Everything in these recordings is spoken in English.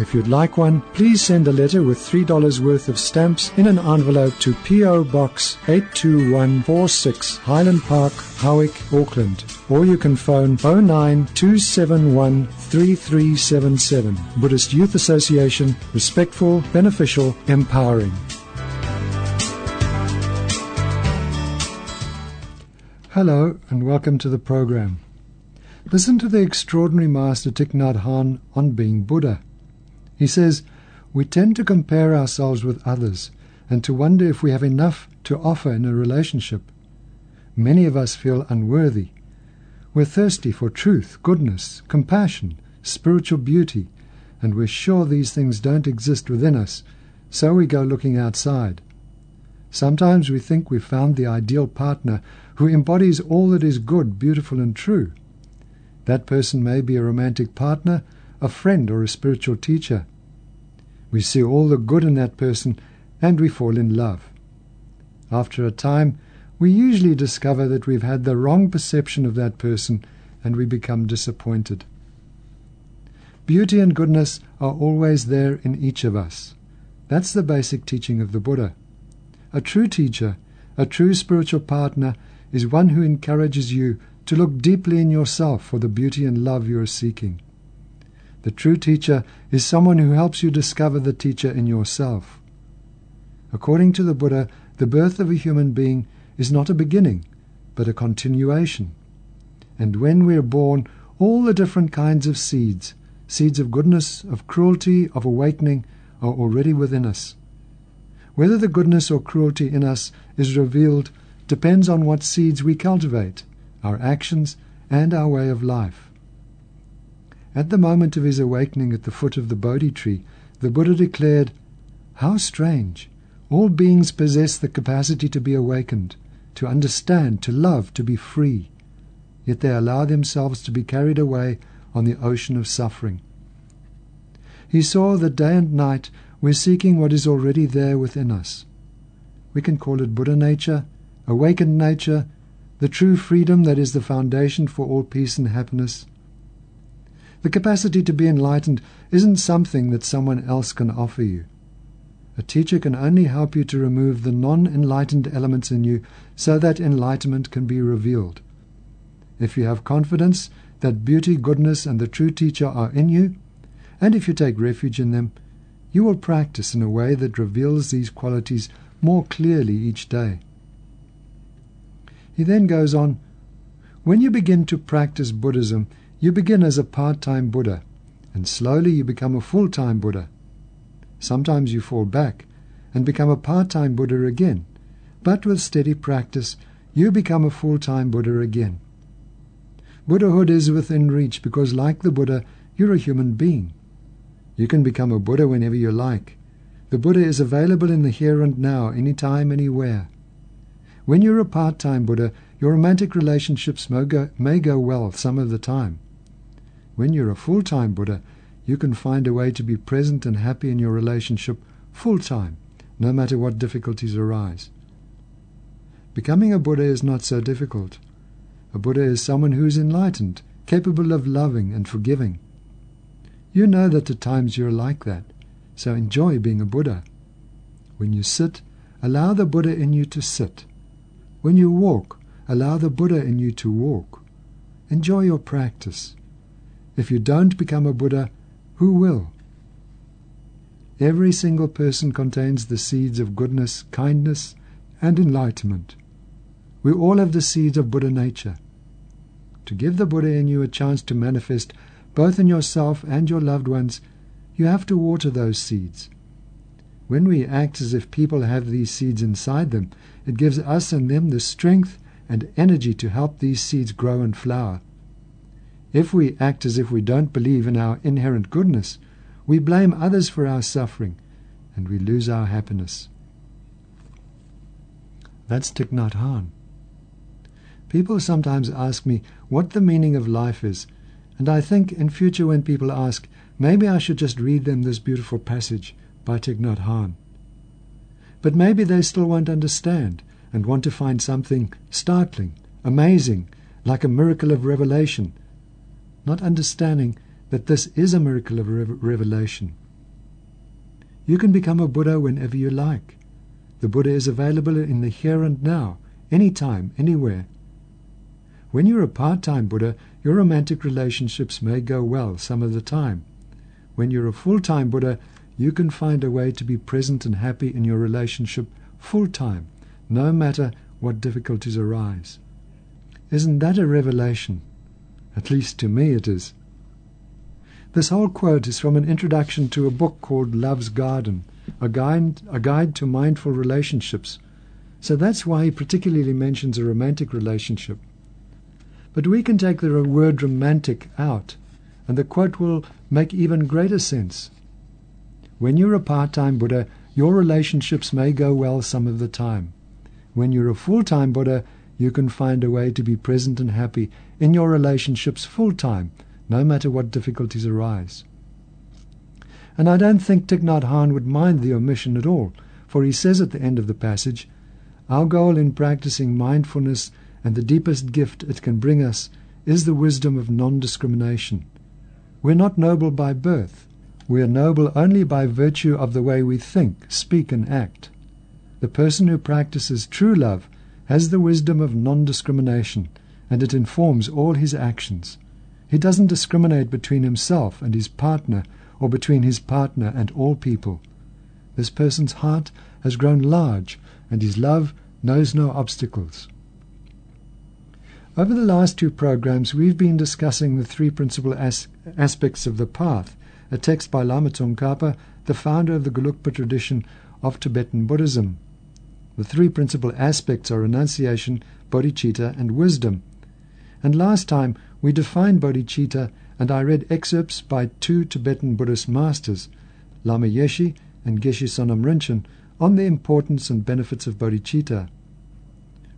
If you'd like one, please send a letter with $3 worth of stamps in an envelope to P.O. Box 82146 Highland Park, Howick, Auckland. Or you can phone 09271 3377. Buddhist Youth Association, respectful, beneficial, empowering. Hello and welcome to the program. Listen to the extraordinary Master Thich Nhat Hanh on being Buddha. He says, We tend to compare ourselves with others and to wonder if we have enough to offer in a relationship. Many of us feel unworthy. We're thirsty for truth, goodness, compassion, spiritual beauty, and we're sure these things don't exist within us, so we go looking outside. Sometimes we think we've found the ideal partner who embodies all that is good, beautiful, and true. That person may be a romantic partner, a friend, or a spiritual teacher. We see all the good in that person and we fall in love. After a time, we usually discover that we've had the wrong perception of that person and we become disappointed. Beauty and goodness are always there in each of us. That's the basic teaching of the Buddha. A true teacher, a true spiritual partner, is one who encourages you to look deeply in yourself for the beauty and love you are seeking. The true teacher is someone who helps you discover the teacher in yourself. According to the Buddha, the birth of a human being is not a beginning, but a continuation. And when we are born, all the different kinds of seeds, seeds of goodness, of cruelty, of awakening, are already within us. Whether the goodness or cruelty in us is revealed depends on what seeds we cultivate, our actions, and our way of life. At the moment of his awakening at the foot of the Bodhi tree, the Buddha declared, How strange! All beings possess the capacity to be awakened, to understand, to love, to be free. Yet they allow themselves to be carried away on the ocean of suffering. He saw that day and night we're seeking what is already there within us. We can call it Buddha nature, awakened nature, the true freedom that is the foundation for all peace and happiness. The capacity to be enlightened isn't something that someone else can offer you. A teacher can only help you to remove the non enlightened elements in you so that enlightenment can be revealed. If you have confidence that beauty, goodness, and the true teacher are in you, and if you take refuge in them, you will practice in a way that reveals these qualities more clearly each day. He then goes on When you begin to practice Buddhism, you begin as a part time Buddha, and slowly you become a full time Buddha. Sometimes you fall back and become a part time Buddha again, but with steady practice, you become a full time Buddha again. Buddhahood is within reach because, like the Buddha, you're a human being. You can become a Buddha whenever you like. The Buddha is available in the here and now, anytime, anywhere. When you're a part time Buddha, your romantic relationships may go, may go well some of the time. When you're a full time Buddha, you can find a way to be present and happy in your relationship full time, no matter what difficulties arise. Becoming a Buddha is not so difficult. A Buddha is someone who is enlightened, capable of loving and forgiving. You know that at times you're like that, so enjoy being a Buddha. When you sit, allow the Buddha in you to sit. When you walk, allow the Buddha in you to walk. Enjoy your practice. If you don't become a Buddha, who will? Every single person contains the seeds of goodness, kindness, and enlightenment. We all have the seeds of Buddha nature. To give the Buddha in you a chance to manifest both in yourself and your loved ones, you have to water those seeds. When we act as if people have these seeds inside them, it gives us and them the strength and energy to help these seeds grow and flower. If we act as if we don't believe in our inherent goodness, we blame others for our suffering and we lose our happiness. That's Thich Nhat Hanh. People sometimes ask me what the meaning of life is, and I think in future when people ask, maybe I should just read them this beautiful passage by Thich Nhat Hanh. But maybe they still won't understand and want to find something startling, amazing, like a miracle of revelation, not understanding that this is a miracle of revelation. You can become a Buddha whenever you like. The Buddha is available in the here and now, anytime, anywhere. When you're a part time Buddha, your romantic relationships may go well some of the time. When you're a full time Buddha, you can find a way to be present and happy in your relationship full time, no matter what difficulties arise. Isn't that a revelation? At least to me it is. This whole quote is from an introduction to a book called Love's Garden, a guide, a guide to mindful relationships. So that's why he particularly mentions a romantic relationship. But we can take the word romantic out, and the quote will make even greater sense. When you're a part time Buddha, your relationships may go well some of the time. When you're a full time Buddha, you can find a way to be present and happy in your relationships full time, no matter what difficulties arise. And I don't think Thich Nhat Hanh would mind the omission at all, for he says at the end of the passage, Our goal in practicing mindfulness and the deepest gift it can bring us is the wisdom of non discrimination. We're not noble by birth. We are noble only by virtue of the way we think, speak, and act. The person who practices true love has the wisdom of non discrimination, and it informs all his actions. He doesn't discriminate between himself and his partner or between his partner and all people. This person's heart has grown large, and his love knows no obstacles. Over the last two programs, we've been discussing the three principal as- aspects of the path, a text by Lama Tsongkhapa, the founder of the Gelugpa tradition of Tibetan Buddhism. The three principal aspects are renunciation, bodhicitta, and wisdom. And last time we defined bodhicitta, and I read excerpts by two Tibetan Buddhist masters, Lama Yeshe and Geshe Sonam Rinchen, on the importance and benefits of bodhicitta.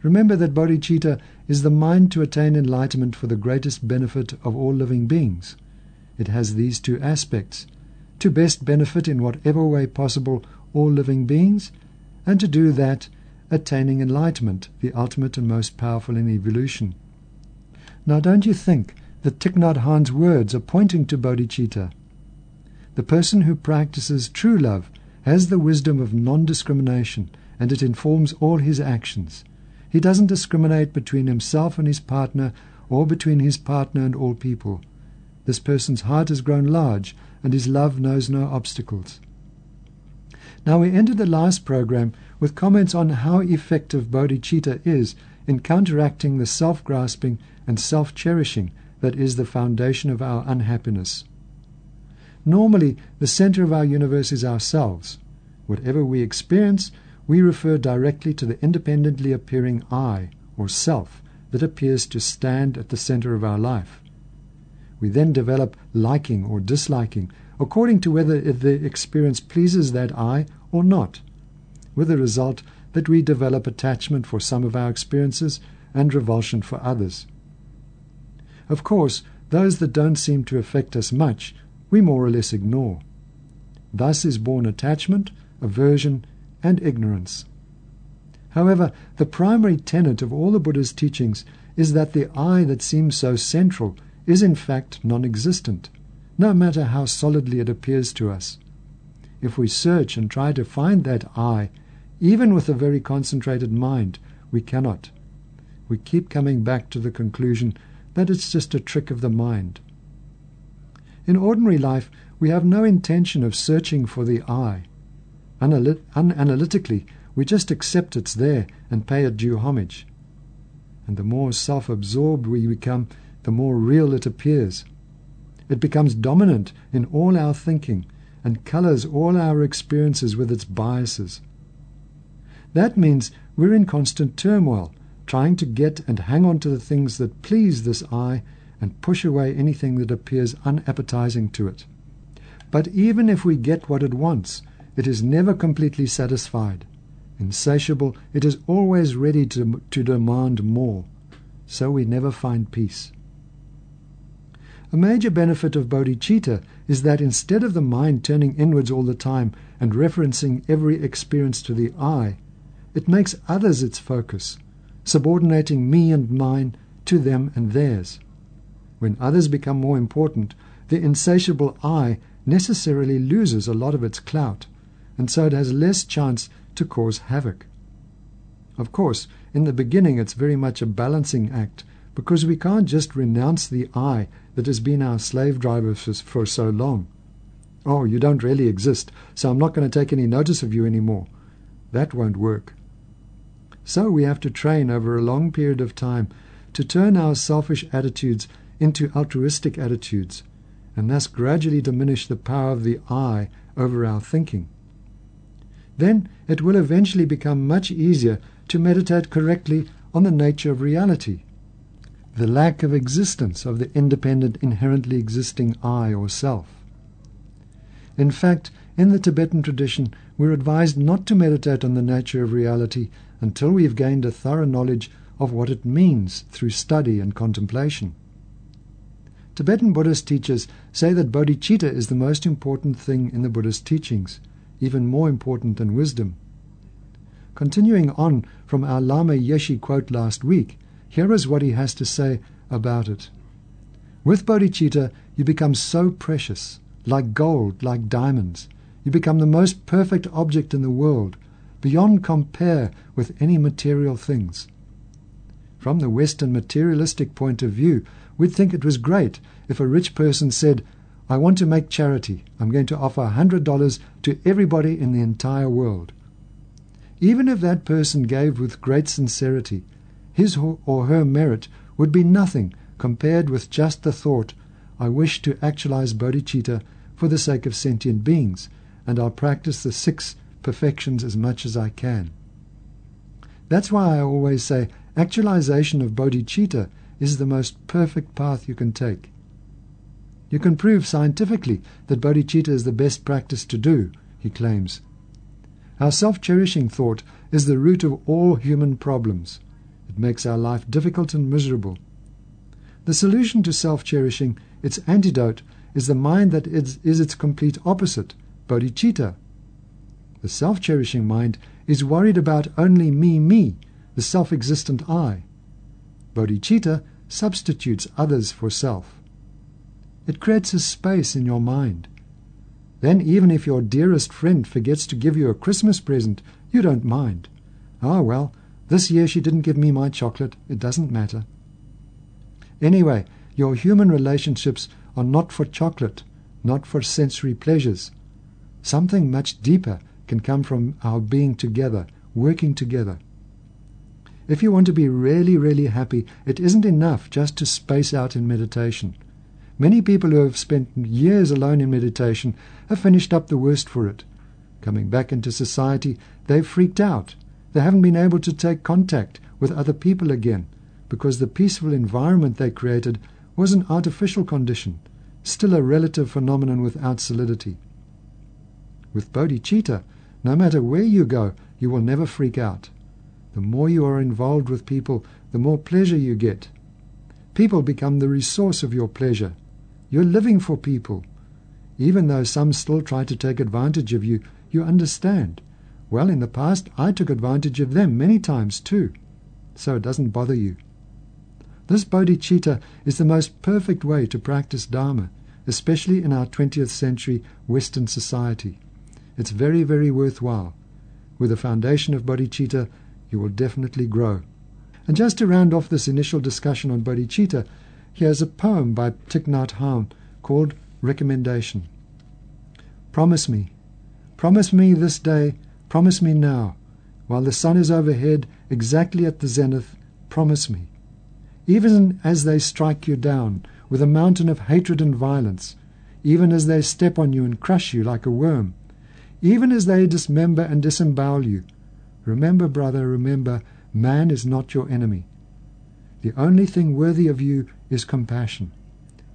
Remember that bodhicitta is the mind to attain enlightenment for the greatest benefit of all living beings. It has these two aspects to best benefit in whatever way possible all living beings, and to do that attaining enlightenment, the ultimate and most powerful in evolution. Now, don't you think that Thich Nhat Hanh's words are pointing to bodhicitta? The person who practices true love has the wisdom of non discrimination, and it informs all his actions. He doesn't discriminate between himself and his partner or between his partner and all people. This person's heart has grown large and his love knows no obstacles. Now, we ended the last program with comments on how effective bodhicitta is in counteracting the self grasping and self cherishing that is the foundation of our unhappiness. Normally, the center of our universe is ourselves. Whatever we experience, we refer directly to the independently appearing I, or self, that appears to stand at the center of our life. We then develop liking or disliking according to whether the experience pleases that I or not, with the result that we develop attachment for some of our experiences and revulsion for others. Of course, those that don't seem to affect us much, we more or less ignore. Thus is born attachment, aversion, and ignorance. However, the primary tenet of all the Buddha's teachings is that the I that seems so central is in fact non existent, no matter how solidly it appears to us. If we search and try to find that I, even with a very concentrated mind, we cannot. We keep coming back to the conclusion that it's just a trick of the mind. In ordinary life, we have no intention of searching for the I. unanalytically, we just accept it's there and pay it due homage. And the more self absorbed we become, the more real it appears. It becomes dominant in all our thinking and colors all our experiences with its biases. That means we're in constant turmoil, trying to get and hang on to the things that please this I and push away anything that appears unappetizing to it. But even if we get what it wants, it is never completely satisfied. Insatiable, it is always ready to, to demand more. So we never find peace. A major benefit of bodhicitta is that instead of the mind turning inwards all the time and referencing every experience to the I, it makes others its focus, subordinating me and mine to them and theirs. When others become more important, the insatiable I necessarily loses a lot of its clout, and so it has less chance to cause havoc. Of course, in the beginning it's very much a balancing act because we can't just renounce the I that has been our slave driver for, for so long. Oh, you don't really exist, so I'm not going to take any notice of you anymore. That won't work. So we have to train over a long period of time to turn our selfish attitudes into altruistic attitudes, and thus gradually diminish the power of the I over our thinking. Then it will eventually become much easier to meditate correctly on the nature of reality, the lack of existence of the independent, inherently existing I or self. In fact, in the Tibetan tradition, we're advised not to meditate on the nature of reality until we've gained a thorough knowledge of what it means through study and contemplation. Tibetan Buddhist teachers say that bodhicitta is the most important thing in the Buddhist teachings, even more important than wisdom. Continuing on from our Lama Yeshe quote last week, here is what he has to say about it. With bodhicitta, you become so precious, like gold, like diamonds. You become the most perfect object in the world, beyond compare with any material things. From the Western materialistic point of view, we'd think it was great if a rich person said, I want to make charity. I'm going to offer $100 to everybody in the entire world. Even if that person gave with great sincerity, his or her merit would be nothing compared with just the thought, I wish to actualize bodhicitta for the sake of sentient beings, and I'll practice the six perfections as much as I can. That's why I always say actualization of bodhicitta is the most perfect path you can take. You can prove scientifically that bodhicitta is the best practice to do, he claims. Our self cherishing thought is the root of all human problems. Makes our life difficult and miserable. The solution to self cherishing, its antidote, is the mind that is, is its complete opposite, bodhicitta. The self cherishing mind is worried about only me, me, the self existent I. Bodhicitta substitutes others for self. It creates a space in your mind. Then, even if your dearest friend forgets to give you a Christmas present, you don't mind. Ah, well, this year she didn't give me my chocolate. It doesn't matter. Anyway, your human relationships are not for chocolate, not for sensory pleasures. Something much deeper can come from our being together, working together. If you want to be really, really happy, it isn't enough just to space out in meditation. Many people who have spent years alone in meditation have finished up the worst for it. Coming back into society, they've freaked out. They haven't been able to take contact with other people again because the peaceful environment they created was an artificial condition, still a relative phenomenon without solidity. With bodhicitta, no matter where you go, you will never freak out. The more you are involved with people, the more pleasure you get. People become the resource of your pleasure. You're living for people. Even though some still try to take advantage of you, you understand. Well, in the past, I took advantage of them many times too, so it doesn't bother you. This bodhicitta is the most perfect way to practice Dharma, especially in our 20th century Western society. It's very, very worthwhile. With the foundation of bodhicitta, you will definitely grow. And just to round off this initial discussion on bodhicitta, here's a poem by Thich Nhat Hanh called Recommendation. Promise me, promise me this day Promise me now, while the sun is overhead, exactly at the zenith, promise me. Even as they strike you down with a mountain of hatred and violence, even as they step on you and crush you like a worm, even as they dismember and disembowel you, remember, brother, remember, man is not your enemy. The only thing worthy of you is compassion,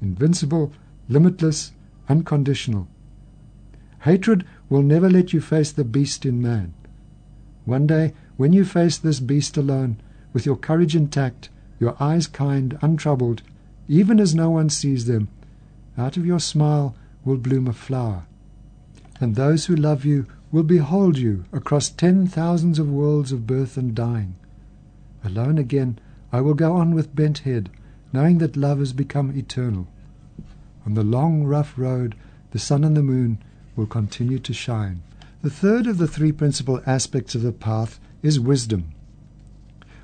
invincible, limitless, unconditional. Hatred will never let you face the beast in man. One day, when you face this beast alone, with your courage intact, your eyes kind, untroubled, even as no one sees them, out of your smile will bloom a flower. And those who love you will behold you across ten thousands of worlds of birth and dying. Alone again, I will go on with bent head, knowing that love has become eternal. On the long, rough road, the sun and the moon will continue to shine. The third of the three principal aspects of the path is wisdom.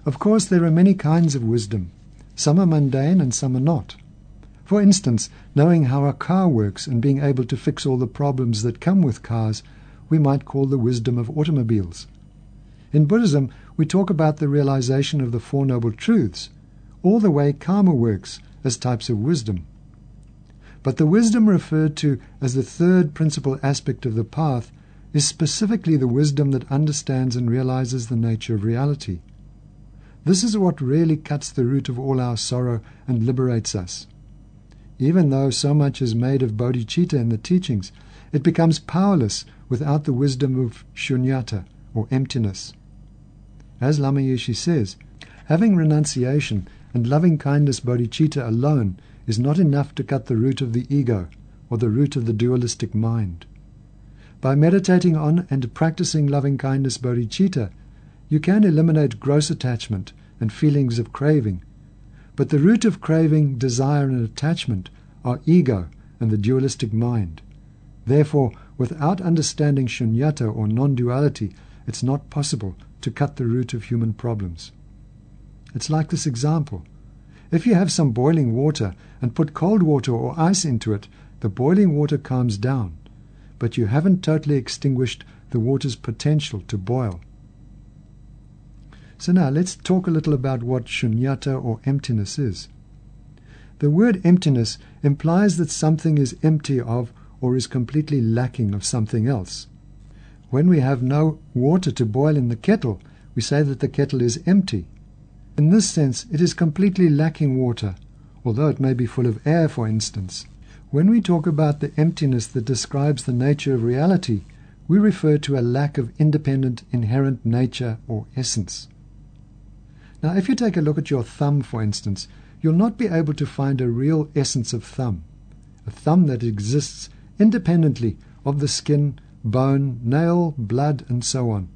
Of course, there are many kinds of wisdom. Some are mundane and some are not. For instance, knowing how a car works and being able to fix all the problems that come with cars, we might call the wisdom of automobiles. In Buddhism, we talk about the realization of the Four Noble Truths, or the way karma works as types of wisdom. But the wisdom referred to as the third principal aspect of the path is specifically the wisdom that understands and realizes the nature of reality. This is what really cuts the root of all our sorrow and liberates us. Even though so much is made of bodhicitta in the teachings, it becomes powerless without the wisdom of shunyata, or emptiness. As Lama Yeshe says, having renunciation and loving kindness bodhicitta alone is not enough to cut the root of the ego, or the root of the dualistic mind. By meditating on and practicing loving kindness bodhicitta, you can eliminate gross attachment and feelings of craving. But the root of craving, desire, and attachment are ego and the dualistic mind. Therefore, without understanding shunyata or non duality, it's not possible to cut the root of human problems. It's like this example. If you have some boiling water and put cold water or ice into it, the boiling water calms down but you haven't totally extinguished the water's potential to boil. So now let's talk a little about what shunyata or emptiness is. The word emptiness implies that something is empty of or is completely lacking of something else. When we have no water to boil in the kettle, we say that the kettle is empty. In this sense, it is completely lacking water, although it may be full of air, for instance. When we talk about the emptiness that describes the nature of reality, we refer to a lack of independent inherent nature or essence. Now, if you take a look at your thumb, for instance, you'll not be able to find a real essence of thumb, a thumb that exists independently of the skin, bone, nail, blood, and so on.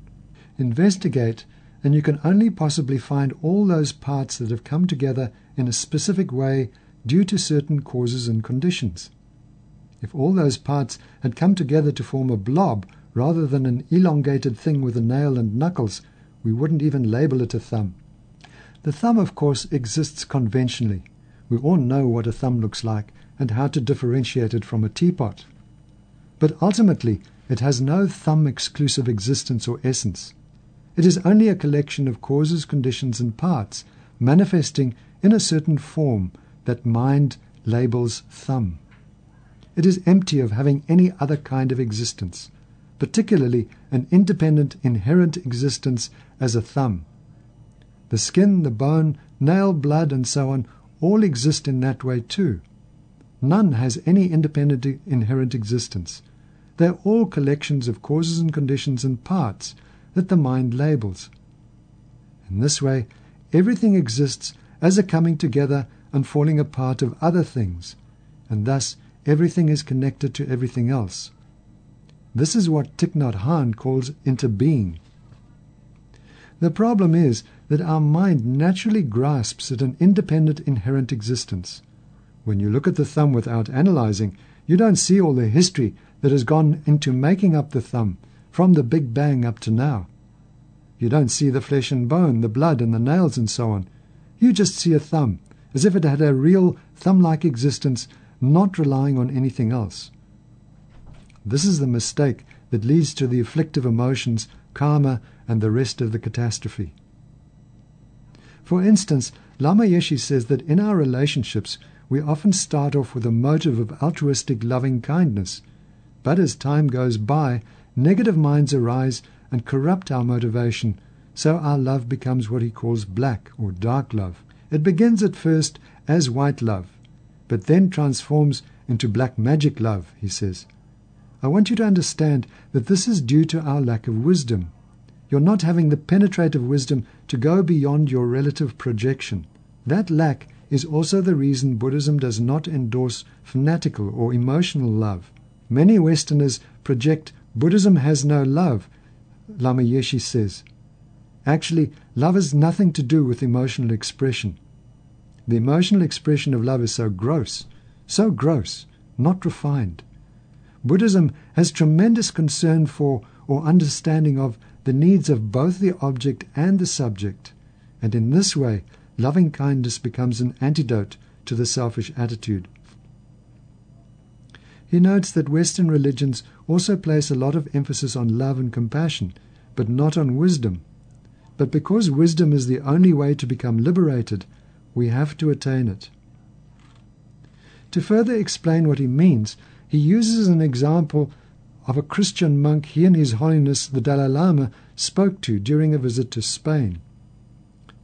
Investigate, and you can only possibly find all those parts that have come together in a specific way due to certain causes and conditions. If all those parts had come together to form a blob rather than an elongated thing with a nail and knuckles, we wouldn't even label it a thumb. The thumb, of course, exists conventionally. We all know what a thumb looks like and how to differentiate it from a teapot. But ultimately, it has no thumb exclusive existence or essence. It is only a collection of causes, conditions, and parts manifesting in a certain form that mind labels thumb. It is empty of having any other kind of existence, particularly an independent inherent existence as a thumb. The skin, the bone, nail, blood, and so on all exist in that way too. None has any independent inherent existence. They are all collections of causes and conditions and parts that the mind labels. In this way, everything exists as a coming together and falling apart of other things, and thus everything is connected to everything else. This is what Thich Nhat Hanh calls interbeing. The problem is that our mind naturally grasps at an independent inherent existence. When you look at the thumb without analyzing, you don't see all the history that has gone into making up the thumb from the Big Bang up to now. You don't see the flesh and bone, the blood and the nails and so on. You just see a thumb, as if it had a real thumb like existence, not relying on anything else. This is the mistake that leads to the afflictive emotions, karma, and the rest of the catastrophe. For instance, Lama Yeshe says that in our relationships, we often start off with a motive of altruistic loving kindness, but as time goes by, negative minds arise and corrupt our motivation, so our love becomes what he calls black or dark love. It begins at first as white love, but then transforms into black magic love, he says. I want you to understand that this is due to our lack of wisdom. You're not having the penetrative wisdom to go beyond your relative projection. That lack is also the reason Buddhism does not endorse fanatical or emotional love. Many Westerners project Buddhism has no love, Lama Yeshe says. Actually, love has nothing to do with emotional expression. The emotional expression of love is so gross, so gross, not refined. Buddhism has tremendous concern for or understanding of the needs of both the object and the subject, and in this way, loving kindness becomes an antidote to the selfish attitude. He notes that Western religions also place a lot of emphasis on love and compassion, but not on wisdom. But because wisdom is the only way to become liberated, we have to attain it. To further explain what he means, he uses an example of a Christian monk he and His Holiness the Dalai Lama spoke to during a visit to Spain.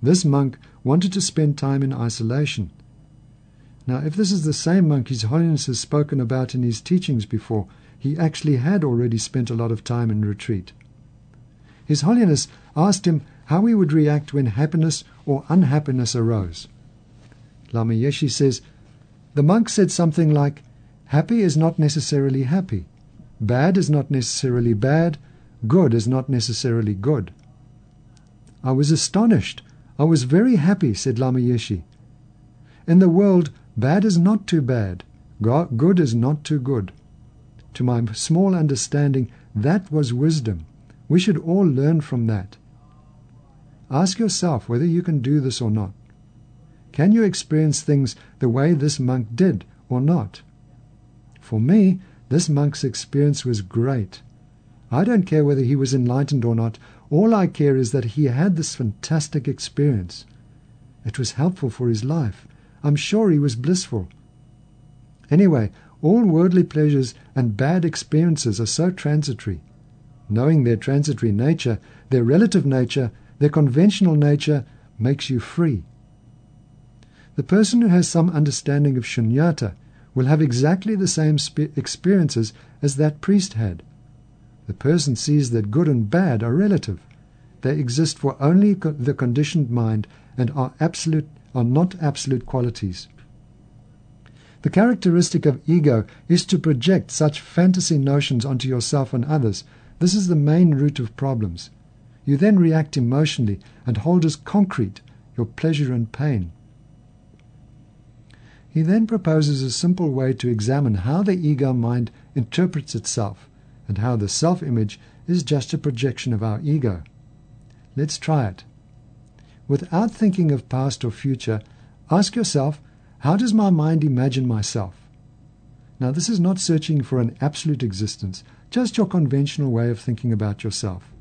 This monk wanted to spend time in isolation. Now, if this is the same monk His Holiness has spoken about in his teachings before, he actually had already spent a lot of time in retreat. His Holiness asked him how he would react when happiness or unhappiness arose. Lama Yeshe says, The monk said something like, Happy is not necessarily happy. Bad is not necessarily bad. Good is not necessarily good. I was astonished. I was very happy, said Lama Yeshe. In the world, bad is not too bad. Good is not too good. To my small understanding, that was wisdom. We should all learn from that. Ask yourself whether you can do this or not. Can you experience things the way this monk did or not? For me, this monk's experience was great. I don't care whether he was enlightened or not. All I care is that he had this fantastic experience. It was helpful for his life. I'm sure he was blissful. Anyway, all worldly pleasures and bad experiences are so transitory. Knowing their transitory nature, their relative nature, their conventional nature, makes you free. The person who has some understanding of shunyata will have exactly the same experiences as that priest had. The person sees that good and bad are relative. They exist for only co- the conditioned mind and are absolute are not absolute qualities. The characteristic of ego is to project such fantasy notions onto yourself and others. This is the main root of problems. You then react emotionally and hold as concrete your pleasure and pain. He then proposes a simple way to examine how the ego mind interprets itself and how the self image is just a projection of our ego. Let's try it. Without thinking of past or future, ask yourself how does my mind imagine myself? Now, this is not searching for an absolute existence, just your conventional way of thinking about yourself.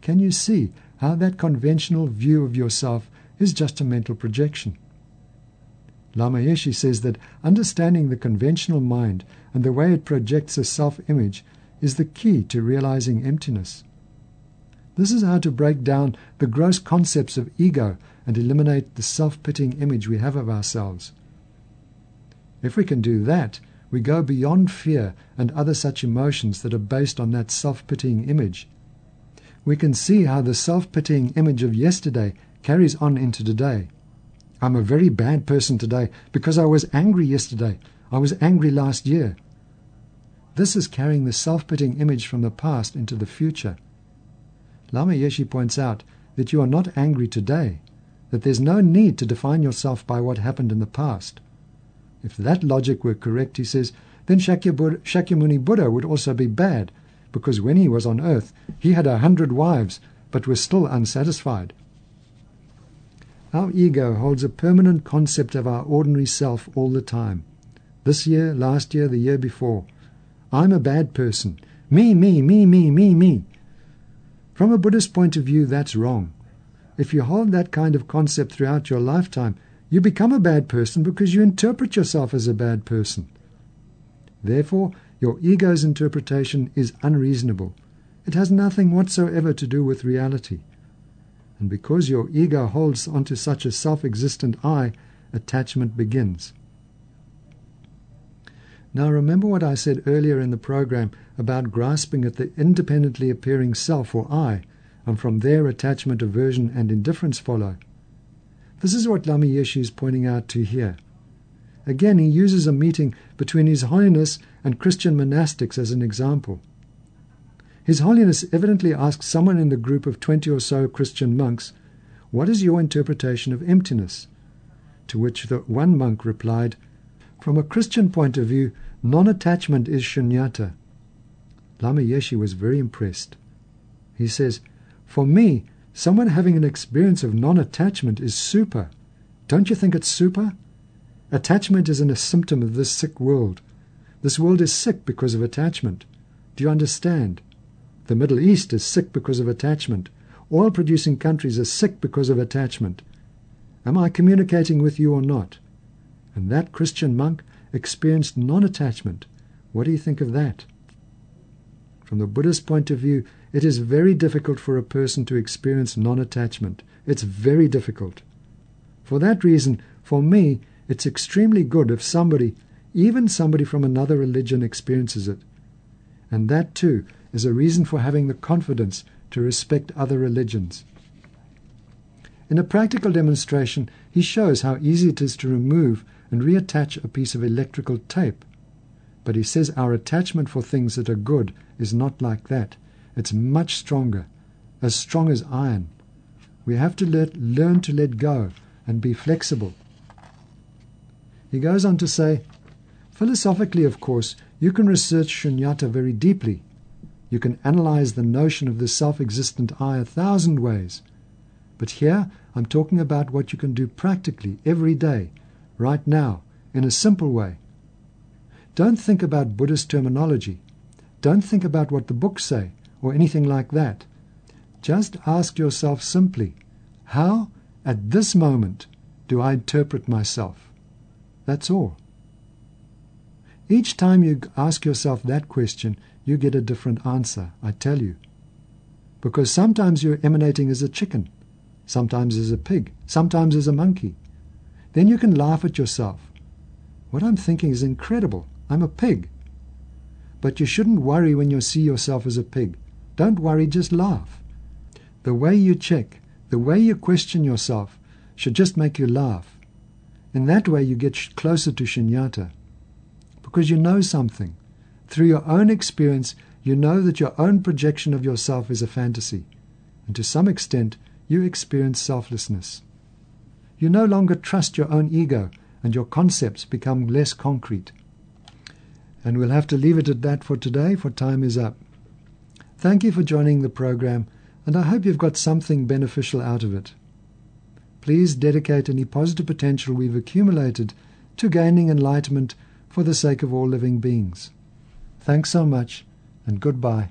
Can you see how that conventional view of yourself is just a mental projection? Lama Yeshe says that understanding the conventional mind and the way it projects a self image is the key to realizing emptiness. This is how to break down the gross concepts of ego and eliminate the self pitying image we have of ourselves. If we can do that, we go beyond fear and other such emotions that are based on that self pitying image. We can see how the self pitying image of yesterday carries on into today. I'm a very bad person today because I was angry yesterday. I was angry last year. This is carrying the self pitying image from the past into the future. Lama Yeshe points out that you are not angry today, that there's no need to define yourself by what happened in the past. If that logic were correct, he says, then Shakyamuni Buddha would also be bad, because when he was on earth, he had a hundred wives, but was still unsatisfied. Our ego holds a permanent concept of our ordinary self all the time. This year, last year, the year before. I'm a bad person. Me, me, me, me, me, me. From a Buddhist point of view, that's wrong. If you hold that kind of concept throughout your lifetime, you become a bad person because you interpret yourself as a bad person. Therefore, your ego's interpretation is unreasonable. It has nothing whatsoever to do with reality. And because your ego holds onto such a self existent I, attachment begins. Now remember what I said earlier in the program about grasping at the independently appearing self or I, and from there attachment, aversion, and indifference follow. This is what Lama Yeshe is pointing out to here. Again, he uses a meeting between His Holiness and Christian monastics as an example. His Holiness evidently asked someone in the group of 20 or so Christian monks, What is your interpretation of emptiness? To which the one monk replied, From a Christian point of view, non attachment is shunyata. Lama Yeshe was very impressed. He says, For me, someone having an experience of non attachment is super. Don't you think it's super? Attachment isn't a symptom of this sick world. This world is sick because of attachment. Do you understand? The Middle East is sick because of attachment. Oil producing countries are sick because of attachment. Am I communicating with you or not? And that Christian monk experienced non attachment. What do you think of that? From the Buddhist point of view, it is very difficult for a person to experience non attachment. It's very difficult. For that reason, for me, it's extremely good if somebody, even somebody from another religion, experiences it. And that, too, is a reason for having the confidence to respect other religions. In a practical demonstration, he shows how easy it is to remove and reattach a piece of electrical tape. But he says our attachment for things that are good is not like that. It's much stronger, as strong as iron. We have to let, learn to let go and be flexible. He goes on to say, Philosophically, of course, you can research shunyata very deeply. You can analyze the notion of the self existent I a thousand ways. But here I'm talking about what you can do practically every day, right now, in a simple way. Don't think about Buddhist terminology. Don't think about what the books say or anything like that. Just ask yourself simply, how, at this moment, do I interpret myself? That's all. Each time you ask yourself that question, you get a different answer, I tell you. Because sometimes you're emanating as a chicken, sometimes as a pig, sometimes as a monkey. Then you can laugh at yourself. What I'm thinking is incredible. I'm a pig. But you shouldn't worry when you see yourself as a pig. Don't worry, just laugh. The way you check, the way you question yourself, should just make you laugh. In that way, you get closer to shunyata because you know something. Through your own experience, you know that your own projection of yourself is a fantasy, and to some extent, you experience selflessness. You no longer trust your own ego, and your concepts become less concrete. And we'll have to leave it at that for today, for time is up. Thank you for joining the program, and I hope you've got something beneficial out of it. Please dedicate any positive potential we've accumulated to gaining enlightenment for the sake of all living beings. Thanks so much, and goodbye.